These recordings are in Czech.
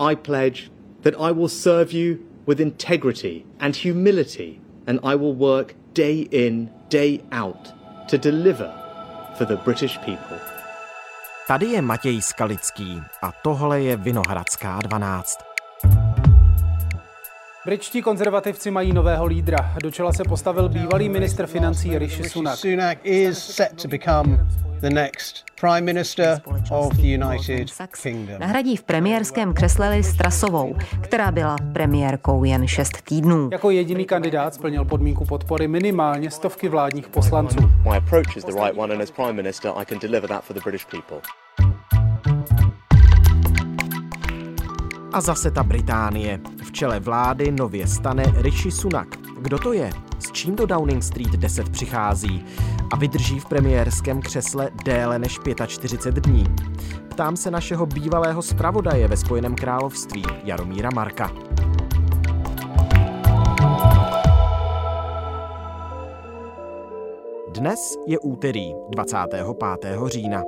I pledge that I will serve you with integrity and humility, and I will work day in, day out to deliver for the British people. Tady je Matěj Skalický a tohle je Vinohradská 12. Britští konzervativci mají nového lídra. Do čela se postavil bývalý ministr financí Rishi Sunak. Sunak is set to become the next prime minister of the United Kingdom. Nahradí v premiérském křesle Liz Trasovou, která byla premiérkou jen šest týdnů. Jako jediný kandidát splnil podmínku podpory minimálně stovky vládních poslanců. My approach is the right one and as prime minister I can deliver that for the British people. A zase ta Británie. V čele vlády nově stane Rishi Sunak. Kdo to je? S čím do Downing Street 10 přichází? A vydrží v premiérském křesle déle než 45 dní? Ptám se našeho bývalého zpravodaje ve Spojeném království, Jaromíra Marka. Dnes je úterý 25. října.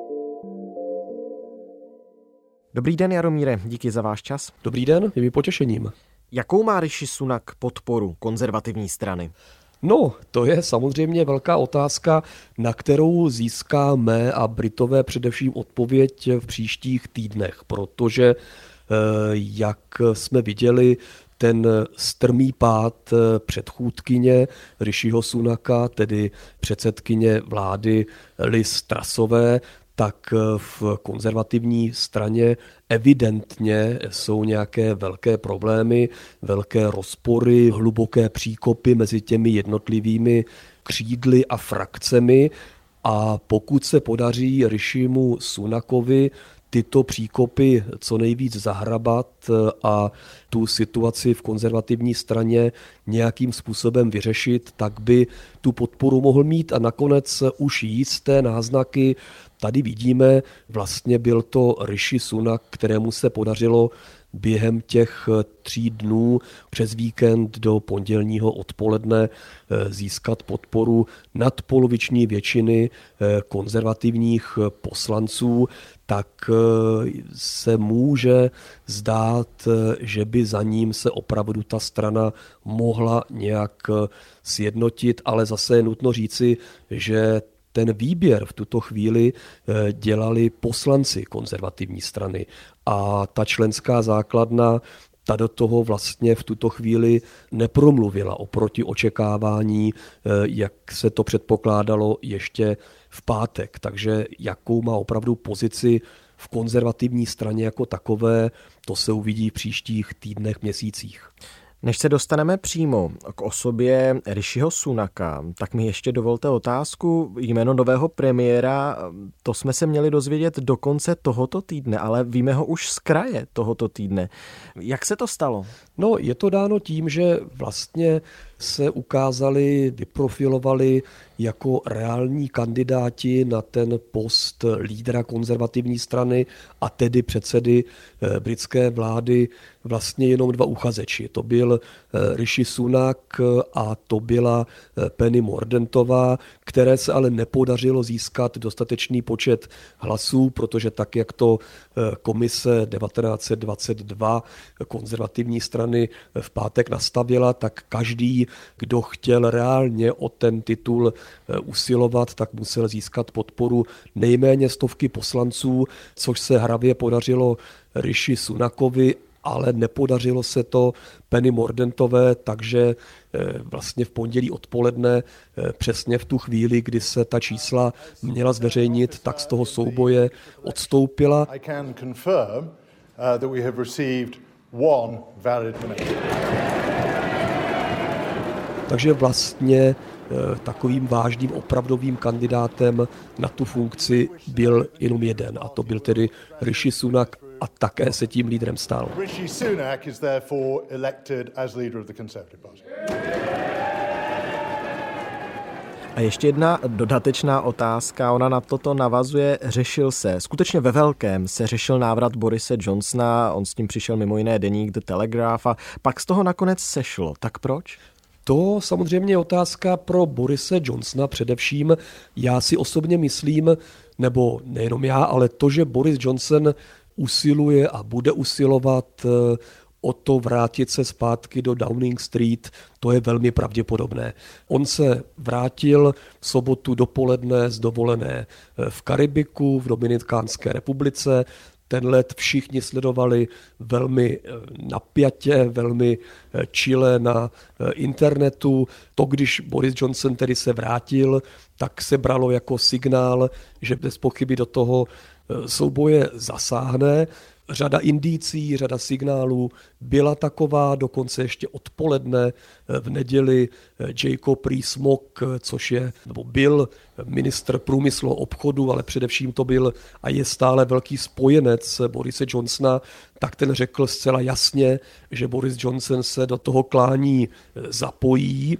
Dobrý den, Jaromíre, díky za váš čas. Dobrý den, je mi potěšením. Jakou má Rishi Sunak podporu konzervativní strany? No, to je samozřejmě velká otázka, na kterou získáme a Britové především odpověď v příštích týdnech, protože eh, jak jsme viděli, ten strmý pád předchůdkyně Rishiho Sunaka, tedy předsedkyně vlády Liz Trasové, tak v konzervativní straně evidentně jsou nějaké velké problémy, velké rozpory, hluboké příkopy mezi těmi jednotlivými křídly a frakcemi. A pokud se podaří Rishimu Sunakovi tyto příkopy co nejvíc zahrabat a tu situaci v konzervativní straně nějakým způsobem vyřešit, tak by tu podporu mohl mít a nakonec už jisté náznaky Tady vidíme, vlastně byl to Rishi Sunak, kterému se podařilo během těch tří dnů přes víkend do pondělního odpoledne eh, získat podporu nadpoloviční většiny eh, konzervativních poslanců, tak eh, se může zdát, že by za ním se opravdu ta strana mohla nějak sjednotit, ale zase je nutno říci, že ten výběr v tuto chvíli eh, dělali poslanci konzervativní strany a ta členská základna ta do toho vlastně v tuto chvíli nepromluvila oproti očekávání, eh, jak se to předpokládalo ještě v pátek. Takže jakou má opravdu pozici v konzervativní straně jako takové, to se uvidí v příštích týdnech, měsících. Než se dostaneme přímo k osobě Rishiho Sunaka, tak mi ještě dovolte otázku. Jméno nového premiéra, to jsme se měli dozvědět do konce tohoto týdne, ale víme ho už z kraje tohoto týdne. Jak se to stalo? No, je to dáno tím, že vlastně se ukázali, vyprofilovali jako reální kandidáti na ten post lídra konzervativní strany a tedy předsedy eh, britské vlády vlastně jenom dva uchazeči. To byl eh, Rishi Sunak a to byla eh, Penny Mordentová, které se ale nepodařilo získat dostatečný počet hlasů, protože tak, jak to komise 1922 konzervativní strany v pátek nastavila, tak každý kdo chtěl reálně o ten titul eh, usilovat, tak musel získat podporu nejméně stovky poslanců, což se hravě podařilo Rishi Sunakovi, ale nepodařilo se to Penny Mordentové, takže eh, vlastně v pondělí odpoledne, eh, přesně v tu chvíli, kdy se ta čísla měla zveřejnit, tak z toho souboje odstoupila. Valid takže vlastně eh, takovým vážným opravdovým kandidátem na tu funkci byl jenom jeden a to byl tedy Rishi Sunak a také se tím lídrem stal. Rishi Sunak is therefore elected as leader of the Conservative Party. A ještě jedna dodatečná otázka, ona na toto navazuje, řešil se, skutečně ve velkém se řešil návrat Borise Johnsona, on s tím přišel mimo jiné deník The Telegraph a pak z toho nakonec sešlo. Tak proč? To samozřejmě je otázka pro Borise Johnsona především. Já si osobně myslím, nebo nejenom já, ale to, že Boris Johnson usiluje a bude usilovat o to vrátit se zpátky do Downing Street, to je velmi pravděpodobné. On se vrátil v sobotu dopoledne z dovolené v Karibiku, v Dominikánské republice, ten let všichni sledovali velmi eh, napjatě, velmi eh, čile na eh, internetu. To, když Boris Johnson tedy se vrátil, tak se bralo jako signál, že bez pochyby do toho souboje zasáhne. Řada indicí, řada signálů byla taková, dokonce ještě odpoledne eh, v neděli eh, Jacob Rees-Mogg, eh, což je, nebo byl ministr průmyslu obchodu, ale především to byl a je stále velký spojenec Borise Johnsona, tak ten řekl zcela jasně, že Boris Johnson se do toho klání zapojí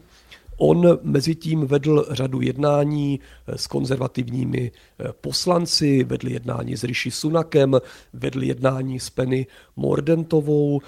On mezi tím vedl řadu jednání eh, s konzervativními eh, poslanci, vedl jednání s Rishi Sunakem, vedl jednání s Penny Mordentovou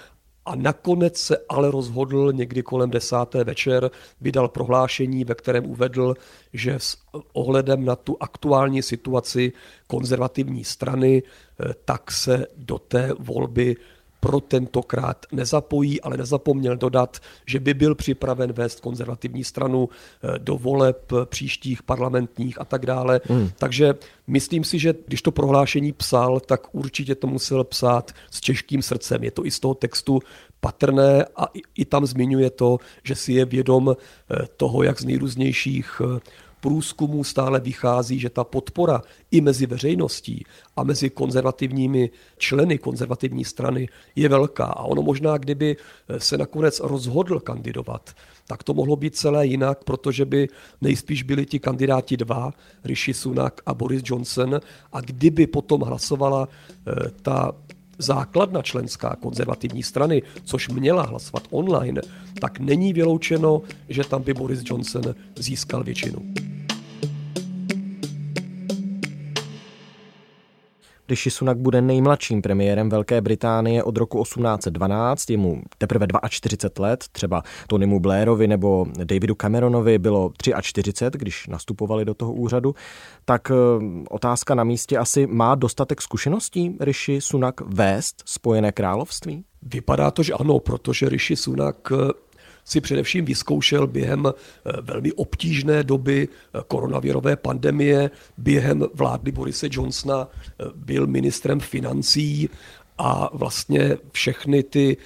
a nakonec se ale rozhodl někdy kolem desáté večer, vydal prohlášení, ve kterém uvedl, že s ohledem na tu aktuální situaci konzervativní strany, eh, tak se do té volby pro tentokrát nezapojí, ale nezapomněl dodat, že by byl připraven vést konzervativní stranu eh, do voleb příštích parlamentních a tak dále. Hmm. Takže myslím si, že když to prohlášení psal, tak určitě to musel psát s těžkým srdcem. Je to i z toho textu patrné a i, tam zmiňuje to, že si je vědom eh, toho, jak z nejrůznějších eh, průzkumů stále vychází, že ta podpora i mezi veřejností a mezi konzervativními členy konzervativní strany je velká. A ono možná, kdyby se nakonec rozhodl kandidovat, tak to mohlo být celé jinak, protože by nejspíš byli ti kandidáti dva, Rishi Sunak a Boris Johnson, a kdyby potom hlasovala eh, ta základna členská konzervativní strany, což měla hlasovat online, tak není vyloučeno, že tam by Boris Johnson získal většinu. Rishi Sunak bude nejmladším premiérem Velké Británie od roku 1812, je mu teprve 42 let, třeba Tonymu Blairovi nebo Davidu Cameronovi bylo 43, když nastupovali do toho úřadu, tak eh, otázka na místě asi má dostatek zkušeností Rishi Sunak vést Spojené království? Vypadá to, že ano, protože Rishi Sunak eh, si především vyzkoušel během eh, velmi obtížné doby eh, koronavirové pandemie, během vlády Borise Johnsona eh, byl ministrem financí a vlastně všechny ty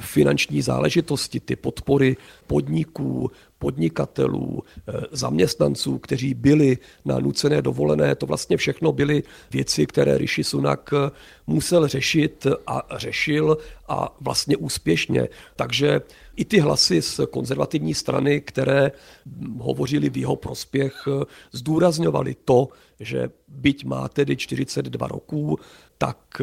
finanční záležitosti, ty podpory podniků, podnikatelů, eh, zaměstnanců, kteří byli na nucené dovolené. To vlastně všechno byly věci, které Rishi Sunak eh, musel řešit a řešil a vlastně úspěšně. Takže i ty hlasy z konzervativní strany, které hovořili v jeho prospěch, eh, zdůrazňovali to, že byť má tedy 42 roků, tak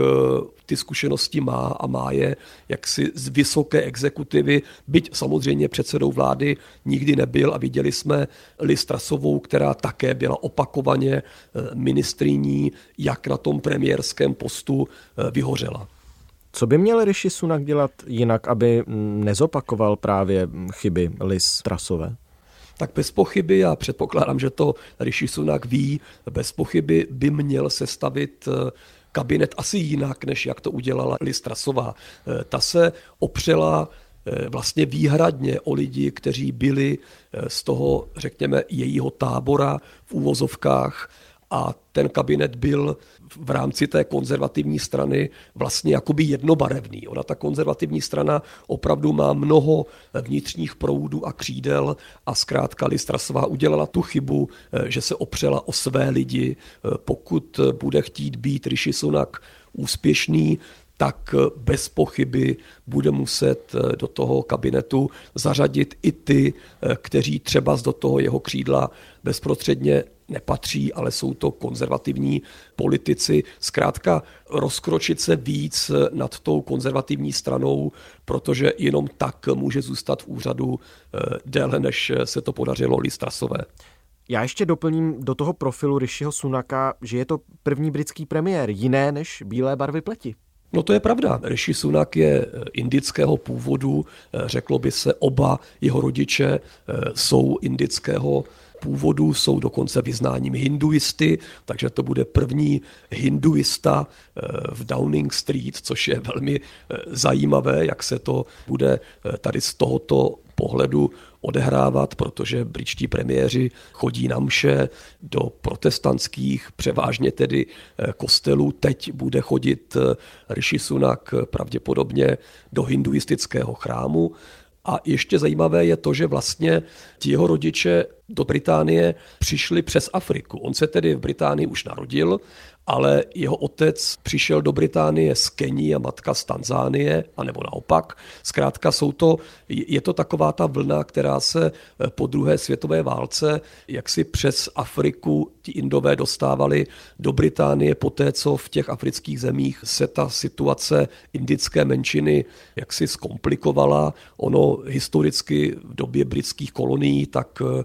ty zkušenosti má a má je jaksi z vysoké exekutivy, byť samozřejmě předsedou vlády nikdy nebyl a viděli jsme Listrasovou, která také byla opakovaně eh, ministriní, jak na tom premiérském postu eh, vyhořela. Co by měl Rishi Sunak dělat jinak, aby nezopakoval právě chyby Liz Trasové? tak bez pochyby, já předpokládám, že to Rishi Sunak ví, bez pochyby by měl sestavit eh, kabinet asi jinak, než jak to udělala Listrasová. Ta se opřela Eh, vlastně výhradně o lidi, kteří byli eh, z toho, řekněme, jejího tábora v úvozovkách a ten kabinet byl v rámci té konzervativní strany vlastně jakoby jednobarevný. Ona ta konzervativní strana opravdu má mnoho vnitřních proudů a křídel a zkrátka Listrasová udělala tu chybu, eh, že se opřela o své lidi. Pokud bude chtít být Rishi Sunak úspěšný, tak bez pochyby bude muset eh, do toho kabinetu zařadit i ty, eh, kteří třeba do toho jeho křídla bezprostředně nepatří, ale jsou to konzervativní politici. Zkrátka rozkročit se víc eh, nad tou konzervativní stranou, protože jenom tak může zůstat v úřadu déle, než se to podařilo Listrasové. Já ještě doplním do toho profilu Rishiho Sunaka, že je to první britský premiér, jiné než bílé barvy pleti. No to je pravda. Rishi Sunak je eh, indického původu, eh, řeklo by se, oba jeho rodiče eh, jsou indického původu jsou dokonce vyznáním hinduisty, takže to bude první hinduista eh, v Downing Street, což je velmi eh, zajímavé, jak se to bude tady z tohoto pohledu odehrávat, protože britští premiéři chodí na mše do protestantských, převážně tedy kostelů. Teď bude chodit Rishi Sunak pravděpodobně do hinduistického chrámu. A ještě zajímavé je to, že vlastně ti jeho rodiče do Británie přišli přes Afriku. On se tedy v Británii už narodil ale jeho otec přišel do Británie z Kení a matka z Tanzánie, anebo naopak. Zkrátka jsou to, je to taková ta vlna, která se eh, po druhé světové válce jaksi přes Afriku ti Indové dostávali do Británie poté, co v těch afrických zemích se ta situace indické menšiny jaksi zkomplikovala. Ono historicky v době britských kolonií, tak eh,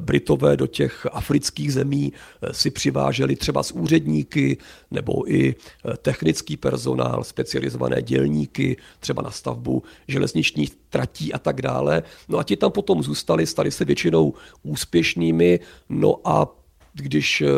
Britové do těch afrických zemí eh, si přiváželi třeba z úředníky, nebo i eh, technický personál, specializované dělníky, třeba na stavbu železničních tratí a tak dále. No a ti tam potom zůstali, stali se většinou úspěšnými, no a když eh,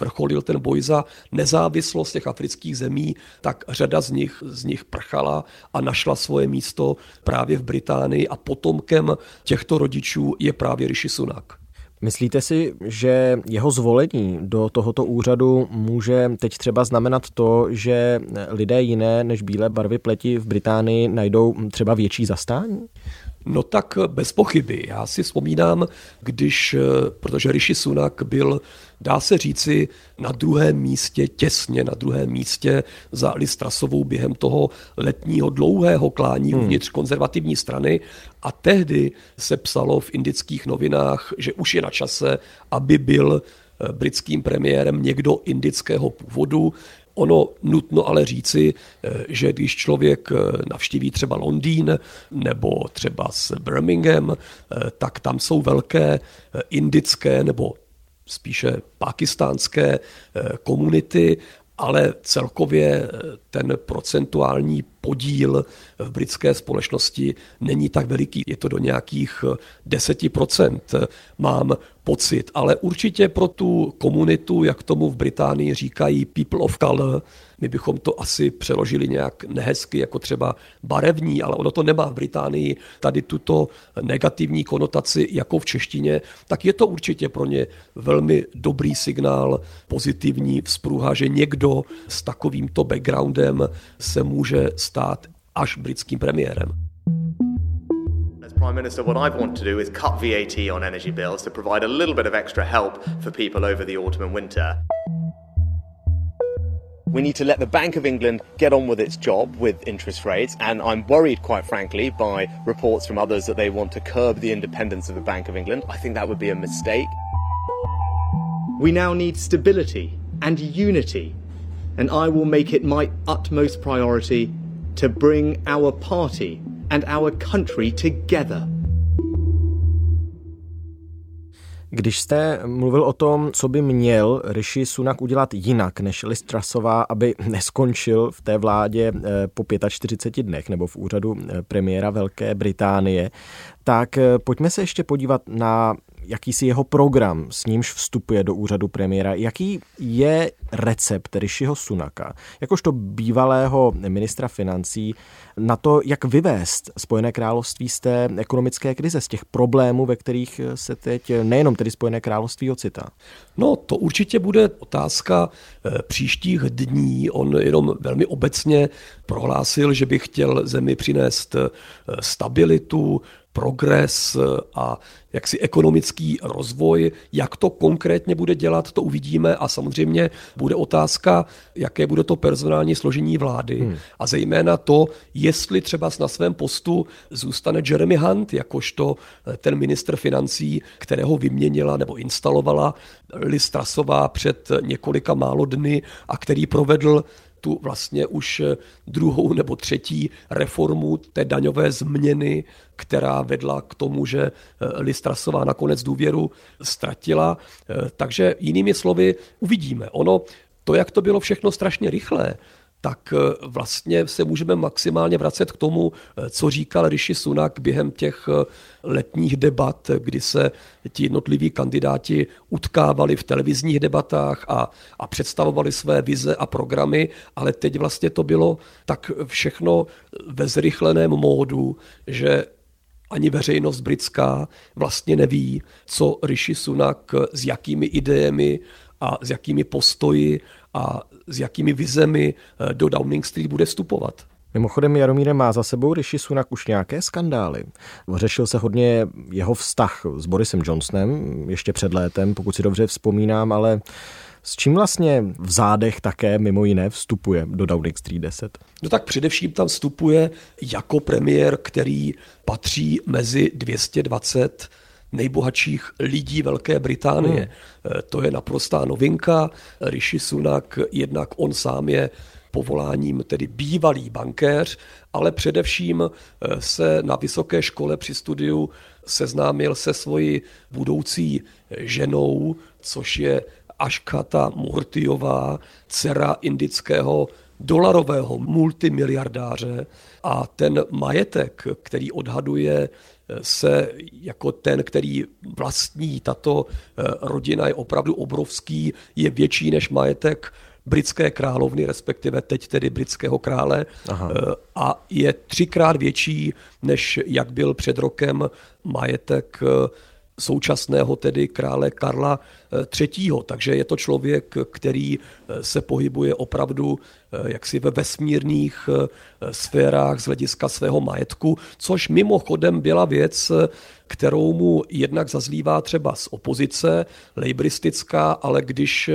vrcholil ten boj za nezávislost těch afrických zemí, tak řada z nich, z nich prchala a našla svoje místo právě v Británii a potomkem těchto rodičů je právě Rishi Sunak. Myslíte si, že jeho zvolení do tohoto úřadu může teď třeba znamenat to, že lidé jiné než bílé barvy pleti v Británii najdou třeba větší zastání? No tak bez pochyby. Já si vzpomínám, když, protože Rishi Sunak byl, dá se říci, na druhém místě, těsně na druhém místě za Listrasovou během toho letního dlouhého klání hmm. uvnitř konzervativní strany a tehdy se psalo v indických novinách, že už je na čase, aby byl eh, britským premiérem někdo indického původu. Ono nutno ale říci, eh, že když člověk eh, navštíví třeba Londýn nebo třeba s Birmingham, tak tam jsou velké indické nebo spíše pakistánské komunity, ale celkově ten procentuální podíl v britské společnosti není tak veliký. Je to do nějakých 10%, mám pocit. Ale určitě pro tu komunitu, jak tomu v Británii říkají people of color, my bychom to asi přeložili nějak nehezky, jako třeba barevní, ale ono to nemá v Británii tady tuto negativní konotaci jako v češtině, tak je to určitě pro ně velmi dobrý signál, pozitivní vzpruha, že někdo s takovýmto backgroundem se může stát až britským premiérem. Prime Minister, what I want to do is cut VAT on energy bills to provide a little bit of extra help for people over the autumn and winter. We need to let the Bank of England get on with its job with interest rates, and I'm worried, quite frankly, by reports from others that they want to curb the independence of the Bank of England. I think that would be a mistake. We now need stability and unity, and I will make it my utmost priority to bring our party and our country together. Když jste mluvil o tom, co by měl Rishi Sunak udělat jinak než Liz Trussová, aby neskončil v té vládě eh, po 45 dnech nebo v úřadu eh, premiéra Velké Británie, tak eh, pojďme se ještě podívat na jakýsi jeho program, s nímž vstupuje do úřadu premiéra. Jaký je recept Rishiho Sunaka, jakožto bývalého ministra financí, na to, jak vyvést Spojené království z té ekonomické krize, z těch problémů, ve kterých se teď nejenom tedy Spojené království ocitá? No, to určitě bude otázka eh, příštích dní. On jenom velmi obecně prohlásil, že by chtěl zemi přinést eh, stabilitu, progres a jaksi ekonomický rozvoj. Jak to konkrétně bude dělat, to uvidíme a samozřejmě bude otázka, jaké bude to personální složení vlády hmm. a zejména to, jestli třeba na svém postu zůstane Jeremy Hunt, jakožto eh, ten ministr financí, kterého vyměnila nebo instalovala Liz Trasová před několika málo dny a který provedl tu vlastně už eh, druhou nebo třetí reformu té daňové změny, která vedla k tomu, že eh, Listrasová nakonec důvěru ztratila. Eh, takže jinými slovy uvidíme. Ono, to, jak to bylo všechno strašně rychlé, tak eh, vlastně se můžeme maximálně vracet k tomu, eh, co říkal Rishi Sunak během těch eh, letních debat, kdy se ti jednotliví kandidáti utkávali v televizních debatách a, a představovali své vize a programy, ale teď vlastně to bylo tak všechno ve zrychleném módu, že ani veřejnost britská vlastně neví, co Rishi Sunak s jakými idejemi a s jakými postoji a s jakými vizemi eh, do Downing Street bude vstupovat. Mimochodem Jaromíre má za sebou Rishi Sunak už nějaké skandály. Řešil se hodně jeho vztah s Borisem Johnsonem ještě před létem, pokud si dobře vzpomínám, ale s čím vlastně v zádech také mimo jiné vstupuje do Downing Street 10? No tak především tam vstupuje jako premiér, který patří mezi 220 nejbohatších lidí Velké Británie. Hmm. To je naprostá novinka. Rishi Sunak, jednak on sám je povoláním tedy bývalý bankéř, ale především eh, se na vysoké škole při studiu seznámil se svojí budoucí ženou, což je Aškata Murtiová, dcera indického dolarového multimiliardáře a ten majetek, který odhaduje se jako ten, který vlastní tato eh, rodina, je opravdu obrovský, je větší než majetek britské královny, respektive teď tedy britského krále Aha. Eh, a je třikrát větší, než jak byl před rokem majetek eh, současného tedy krále Karla III. Takže je to člověk, který se pohybuje opravdu jaksi ve vesmírných sférách z hlediska svého majetku, což mimochodem byla věc, kterou mu jednak zazlívá třeba z opozice, lejbristická, ale když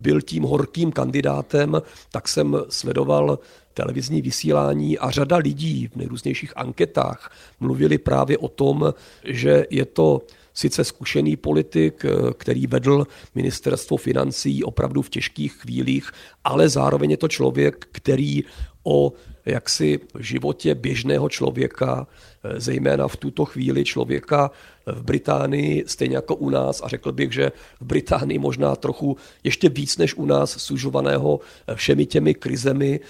byl tím horkým kandidátem, tak jsem sledoval televizní vysílání a řada lidí v nejrůznějších anketách mluvili právě o tom, že je to sice zkušený politik, eh, který vedl ministerstvo financí opravdu v těžkých chvílích, ale zároveň je to člověk, který o jaksi životě běžného člověka, eh, zejména v tuto chvíli člověka v Británii, stejně jako u nás, a řekl bych, že v Británii možná trochu ještě víc než u nás sužovaného eh, všemi těmi krizemi,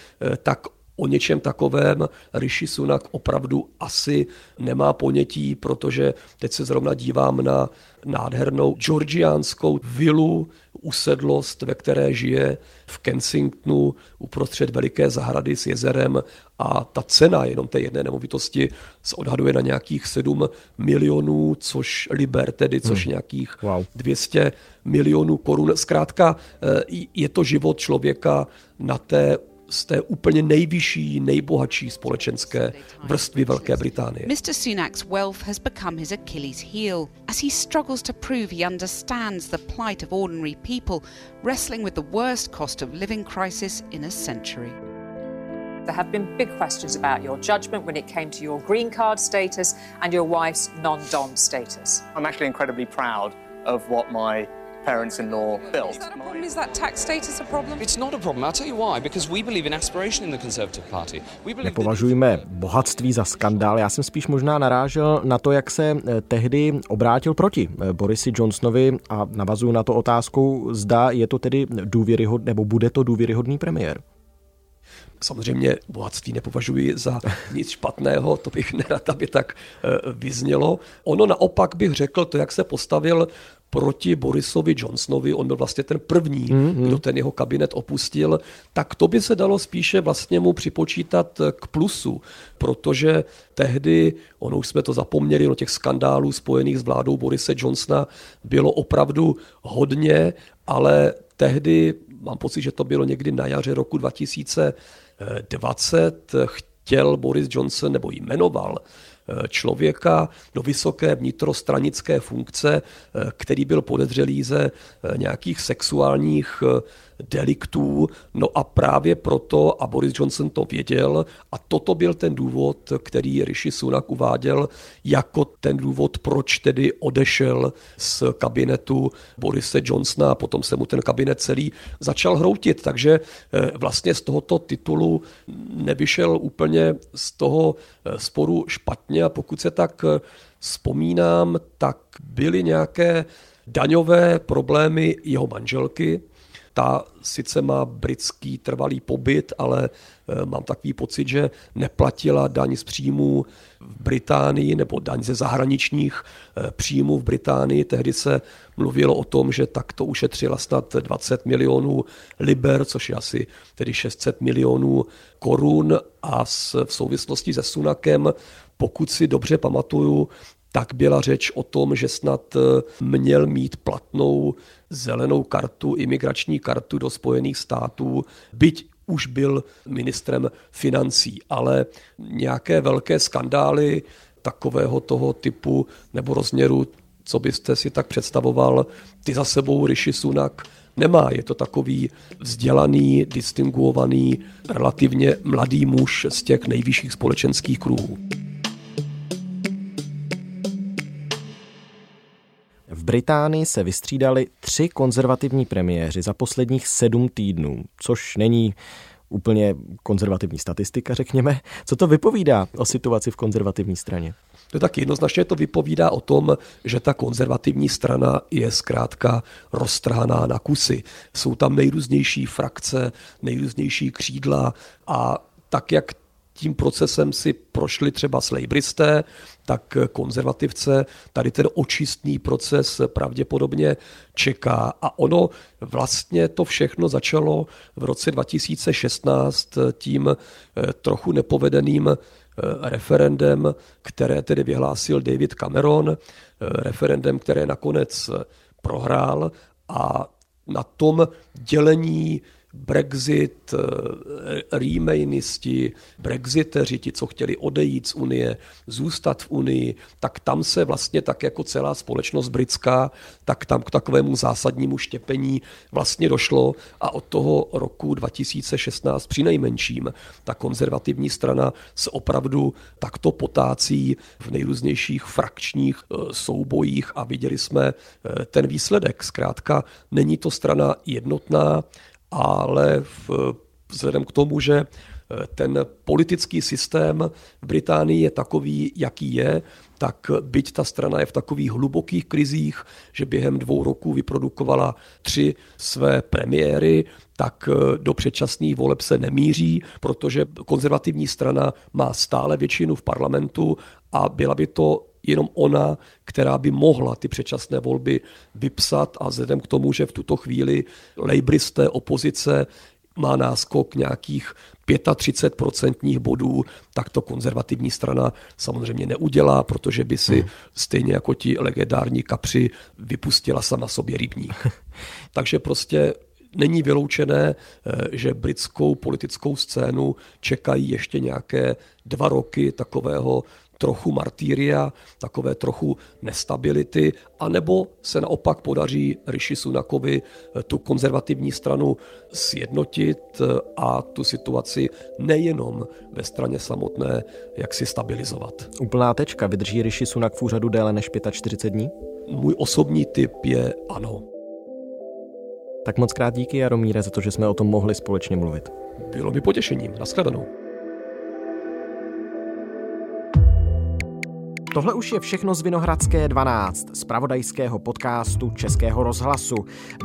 tak O něčem takovém Rishi Sunak opravdu asi nemá ponětí, protože teď se zrovna dívám na nádhernou georgiánskou vilu, usedlost, ve které žije v Kensingtonu uprostřed veliké zahrady s jezerem a ta cena jenom té jedné nemovitosti se odhaduje na nějakých 7 milionů, což liber tedy, což hmm. nějakých wow. 200 milionů korun. Zkrátka eh, je to život člověka na té z té úplně nejvyšší, nejbohatší společenské vrstvy Velké Británie. Mr. Sunak's wealth has become his Achilles heel as he struggles to prove he understands the plight of ordinary people wrestling with the worst cost of living crisis in a century. There have been big questions about your judgment when it came to your green card status and your wife's non-dom status. I'm actually incredibly proud of what my parents-in-law built. Is that a problem? Is that tax status a problem? It's not a problem. I'll tell you why. Because we believe in aspiration in the Conservative Party. We believe Nepovažujme bohatství za skandál. Já jsem spíš možná narážel na to, jak se eh, tehdy obrátil proti eh, Borisi Johnsonovi a navazuju na to otázkou, zda je to tedy důvěryhodný, nebo bude to důvěryhodný premiér. Samozřejmě bohatství nepovažuji za nic špatného, to bych nerad, aby tak eh, vyznělo. Ono naopak bych řekl, to, jak se postavil proti Borisovi Johnsonovi, on byl vlastně ten první, mm-hmm. kdo ten jeho kabinet opustil, tak to by se dalo spíše vlastně mu připočítat k plusu, protože tehdy, ono už jsme to zapomněli, no těch skandálů spojených s vládou Borise Johnsona bylo opravdu hodně, ale tehdy, mám pocit, že to bylo někdy na jaře roku 2020, chtěl Boris Johnson, nebo jmenoval člověka do vysoké vnitrostranické funkce, eh, který byl podezřelý ze eh, nějakých sexuálních deliktů. No a právě proto, a Boris Johnson to věděl, a toto byl ten důvod, který Rishi Sunak uváděl jako ten důvod, proč tedy odešel z kabinetu Borise Johnsona a potom se mu ten kabinet celý začal hroutit. Takže eh, vlastně z tohoto titulu nevyšel úplně z toho eh, sporu špatně a pokud se tak eh, vzpomínám, tak byly nějaké daňové problémy jeho manželky, ta sice má britský trvalý pobyt, ale eh, mám takový pocit, že neplatila daň z příjmů v Británii nebo daň ze zahraničních eh, příjmů v Británii. Tehdy se mluvilo o tom, že takto ušetřila snad 20 milionů liber, což je asi tedy 600 milionů korun a v souvislosti se Sunakem, pokud si dobře pamatuju, tak byla řeč o tom, že snad eh, měl mít platnou zelenou kartu, imigrační kartu do Spojených států, byť už byl ministrem financí, ale nějaké velké skandály takového toho typu nebo rozměru, co byste si tak představoval, ty za sebou Rishi Sunak nemá. Je to takový vzdělaný, distinguovaný, relativně mladý muž z těch nejvyšších společenských kruhů. Británii se vystřídali tři konzervativní premiéři za posledních sedm týdnů, což není úplně konzervativní statistika, řekněme. Co to vypovídá o situaci v konzervativní straně? To tak jednoznačně to vypovídá o tom, že ta konzervativní strana je zkrátka roztrhaná na kusy. Jsou tam nejrůznější frakce, nejrůznější křídla a tak, jak tím procesem si prošli třeba slejbristé, tak konzervativce tady ten očistný proces pravděpodobně čeká. A ono vlastně to všechno začalo v roce 2016 tím eh, trochu nepovedeným eh, referendem, které tedy vyhlásil David Cameron, eh, referendem, které nakonec prohrál a na tom dělení Brexit, eh, remainisti, brexiteři, ti, co chtěli odejít z Unie, zůstat v Unii, tak tam se vlastně tak jako celá společnost britská, tak tam k takovému zásadnímu štěpení vlastně došlo a od toho roku 2016 při nejmenším ta konzervativní strana se opravdu takto potácí v nejrůznějších frakčních eh, soubojích a viděli jsme eh, ten výsledek. Zkrátka není to strana jednotná, ale v, vzhledem k tomu, že eh, ten politický systém v Británii je takový, jaký je, tak byť ta strana je v takových hlubokých krizích, že během dvou roků vyprodukovala tři své premiéry, tak eh, do předčasných voleb se nemíří, protože konzervativní strana má stále většinu v parlamentu a byla by to jenom ona, která by mohla ty předčasné volby vypsat a vzhledem k tomu, že v tuto chvíli lejbristé opozice má náskok nějakých 35% bodů, tak to konzervativní strana samozřejmě neudělá, protože by si hmm. stejně jako ti legendární kapři vypustila sama sobě rybník. Takže prostě není vyloučené, eh, že britskou politickou scénu čekají ještě nějaké dva roky takového trochu martýria, takové trochu nestability, anebo se naopak podaří Rishi Sunakovi eh, tu konzervativní stranu sjednotit eh, a tu situaci nejenom ve straně samotné, jak si stabilizovat. Úplná tečka. Vydrží Rishi Sunak v úřadu déle než 45 dní? Můj osobní typ je ano. Tak moc krát díky Jaromíre za to, že jsme o tom mohli společně mluvit. Bylo mi potěšením. Naschledanou. Tohle už je všechno z Vinohradské 12, z pravodajského podcastu Českého rozhlasu.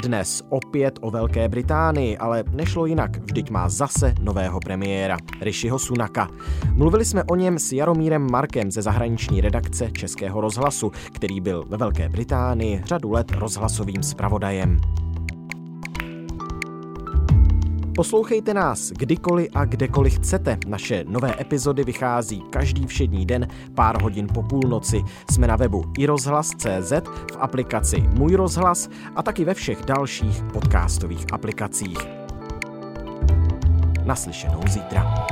Dnes opět o Velké Británii, ale nešlo jinak, vždyť má zase nového premiéra, Rishiho Sunaka. Mluvili jsme o něm s Jaromírem Markem ze zahraniční redakce Českého rozhlasu, který byl ve Velké Británii řadu let rozhlasovým zpravodajem. Poslouchejte nás kdykoliv a kdekoliv chcete. Naše nové epizody vychází každý všední den pár hodin po půlnoci. Jsme na webu iRozhlas.cz, v aplikaci Můj rozhlas a taky ve všech dalších podcastových aplikacích. Naslyšenou zítra.